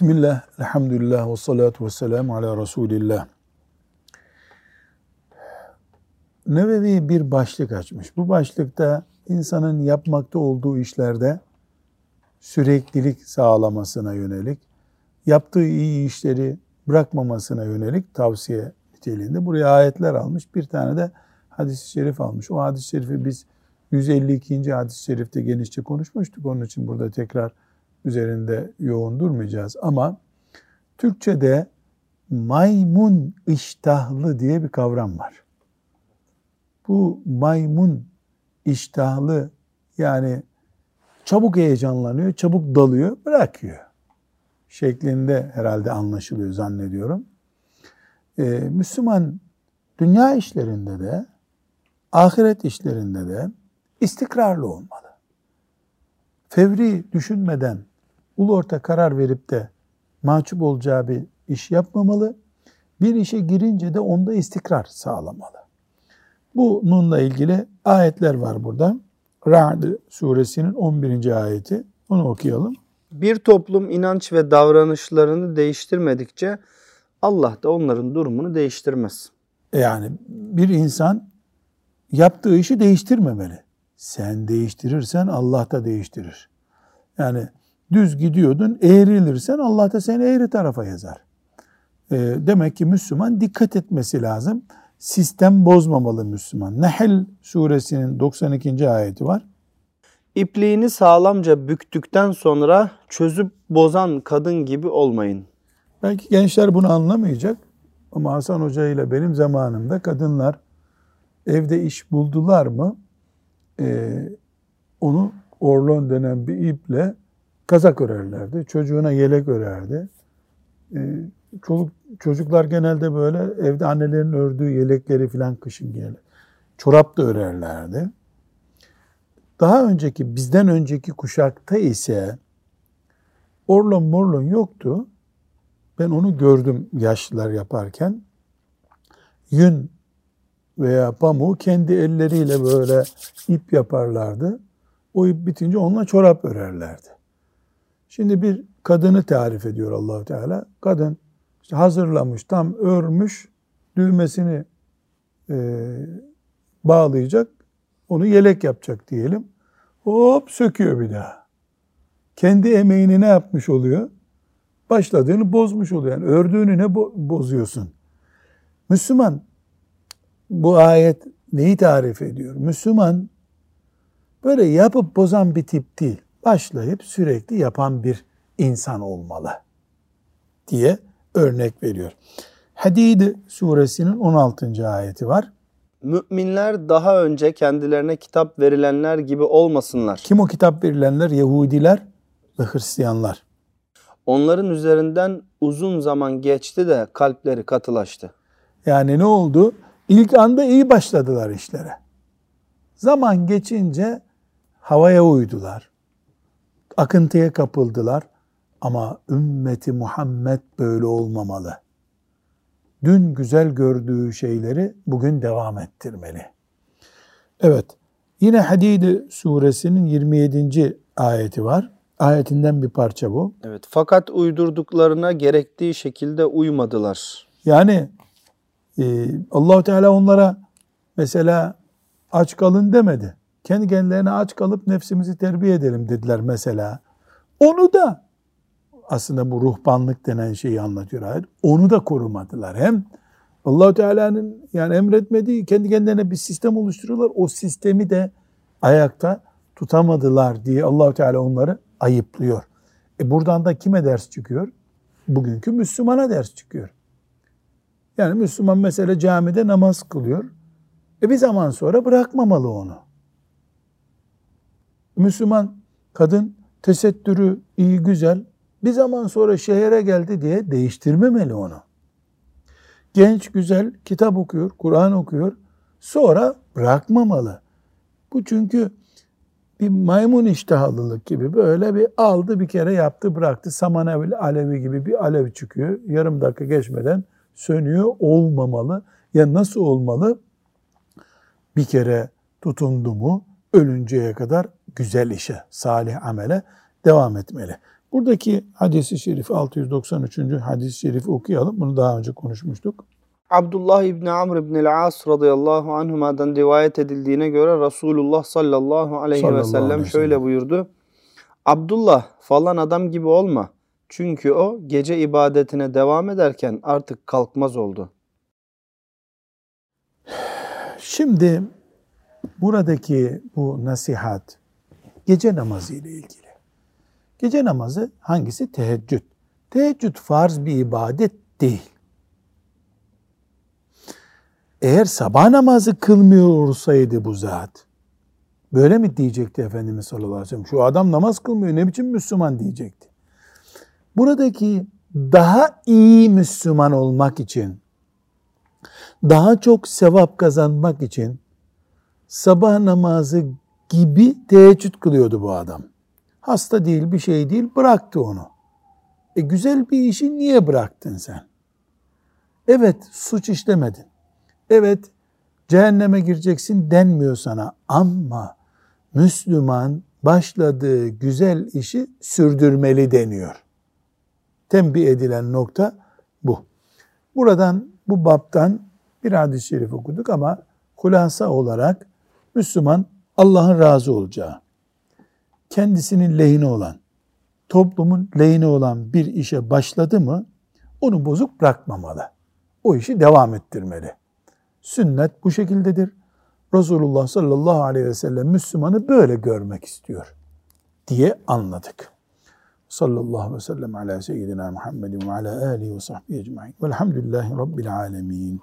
Bismillah, elhamdülillah ve salatu ve selamu ala Resulillah. Nevevi bir başlık açmış. Bu başlıkta insanın yapmakta olduğu işlerde süreklilik sağlamasına yönelik, yaptığı iyi işleri bırakmamasına yönelik tavsiye niteliğinde buraya ayetler almış. Bir tane de hadis-i şerif almış. O hadis-i şerifi biz 152. hadis-i şerifte genişçe konuşmuştuk. Onun için burada tekrar üzerinde yoğun durmayacağız. Ama Türkçe'de maymun iştahlı diye bir kavram var. Bu maymun iştahlı yani çabuk heyecanlanıyor, çabuk dalıyor, bırakıyor şeklinde herhalde anlaşılıyor zannediyorum. Ee, Müslüman dünya işlerinde de ahiret işlerinde de istikrarlı olmalı. Fevri düşünmeden ulu orta karar verip de mahcup olacağı bir iş yapmamalı. Bir işe girince de onda istikrar sağlamalı. Bununla ilgili ayetler var burada. Ra'd suresinin 11. ayeti. Onu okuyalım. Bir toplum inanç ve davranışlarını değiştirmedikçe Allah da onların durumunu değiştirmez. Yani bir insan yaptığı işi değiştirmemeli. Sen değiştirirsen Allah da değiştirir. Yani düz gidiyordun, eğrilirsen Allah da seni eğri tarafa yazar. E, demek ki Müslüman dikkat etmesi lazım. Sistem bozmamalı Müslüman. Nehl suresinin 92. ayeti var. İpliğini sağlamca büktükten sonra çözüp bozan kadın gibi olmayın. Belki gençler bunu anlamayacak ama Hasan Hoca ile benim zamanımda kadınlar evde iş buldular mı e, onu orlon denen bir iple kazak örerlerdi. Çocuğuna yelek örerdi. Ee, çoluk, çocuklar genelde böyle evde annelerin ördüğü yelekleri filan kışın giyer. Çorap da örerlerdi. Daha önceki, bizden önceki kuşakta ise orlon morlon yoktu. Ben onu gördüm yaşlılar yaparken. Yün veya pamuğu kendi elleriyle böyle ip yaparlardı. O ip bitince onunla çorap örerlerdi. Şimdi bir kadını tarif ediyor Allahu Teala. Kadın işte hazırlamış, tam örmüş, düğmesini e, bağlayacak, onu yelek yapacak diyelim. Hop söküyor bir daha. Kendi emeğini ne yapmış oluyor? Başladığını bozmuş oluyor. Yani ördüğünü ne bozuyorsun? Müslüman bu ayet neyi tarif ediyor? Müslüman böyle yapıp bozan bir tip değil. Başlayıp sürekli yapan bir insan olmalı diye örnek veriyor. Hadid suresinin 16. ayeti var. Müminler daha önce kendilerine kitap verilenler gibi olmasınlar. Kim o kitap verilenler? Yahudiler ve Hristiyanlar. Onların üzerinden uzun zaman geçti de kalpleri katılaştı. Yani ne oldu? İlk anda iyi başladılar işlere. Zaman geçince havaya uydular. Akıntıya kapıldılar. Ama ümmeti Muhammed böyle olmamalı. Dün güzel gördüğü şeyleri bugün devam ettirmeli. Evet. Yine Hadid suresinin 27. ayeti var. Ayetinden bir parça bu. Evet. Fakat uydurduklarına gerektiği şekilde uymadılar. Yani e, Allahu Teala onlara mesela aç kalın demedi. Kendi kendilerine aç kalıp nefsimizi terbiye edelim dediler mesela. Onu da aslında bu ruhbanlık denen şeyi anlatıyor ayet. Onu da korumadılar. Hem Allahu Teala'nın yani emretmediği kendi kendilerine bir sistem oluşturuyorlar. O sistemi de ayakta tutamadılar diye Allahu Teala onları ayıplıyor. E buradan da kime ders çıkıyor? Bugünkü Müslümana ders çıkıyor. Yani Müslüman mesela camide namaz kılıyor. E bir zaman sonra bırakmamalı onu. Müslüman kadın tesettürü iyi güzel bir zaman sonra şehre geldi diye değiştirmemeli onu. Genç güzel kitap okuyor, Kur'an okuyor. Sonra bırakmamalı. Bu çünkü bir maymun iştahlılık gibi böyle bir aldı bir kere yaptı bıraktı. Saman alevi gibi bir alev çıkıyor. Yarım dakika geçmeden sönüyor olmamalı. Ya nasıl olmalı? Bir kere tutundu mu ölünceye kadar güzel işe, salih amele devam etmeli. Buradaki hadisi şerif 693. hadis-i şerif okuyalım. Bunu daha önce konuşmuştuk. Abdullah İbni Amr İbni As radıyallahu anhuma'dan rivayet edildiğine göre Resulullah sallallahu aleyhi Sallallahu ve sellem aleyhi şöyle sellem. buyurdu. Abdullah falan adam gibi olma. Çünkü o gece ibadetine devam ederken artık kalkmaz oldu. Şimdi buradaki bu nasihat gece namazı ile ilgili. Gece namazı hangisi? Teheccüd. Teheccüd farz bir ibadet değil. Eğer sabah namazı kılmıyor olsaydı bu zat, böyle mi diyecekti Efendimiz sallallahu aleyhi ve sellem? Şu adam namaz kılmıyor ne biçim Müslüman diyecekti. Buradaki daha iyi Müslüman olmak için, daha çok sevap kazanmak için sabah namazı gibi teheccüd kılıyordu bu adam. Hasta değil bir şey değil bıraktı onu. E güzel bir işi niye bıraktın sen? Evet suç işlemedin. Evet cehenneme gireceksin denmiyor sana ama Müslüman başladığı güzel işi sürdürmeli deniyor. Tembih edilen nokta bu. Buradan bu baptan bir hadis-i şerif okuduk ama hulasa olarak Müslüman Allah'ın razı olacağı, kendisinin lehine olan, toplumun lehine olan bir işe başladı mı onu bozuk bırakmamalı. O işi devam ettirmeli. Sünnet bu şekildedir. Resulullah sallallahu aleyhi ve sellem Müslümanı böyle görmek istiyor diye anladık. Sallallahu aleyhi ve sellem ala seyyidina Muhammedin ve ala alihi ve sahbihi ecma'in. Velhamdülillahi Rabbil alemin.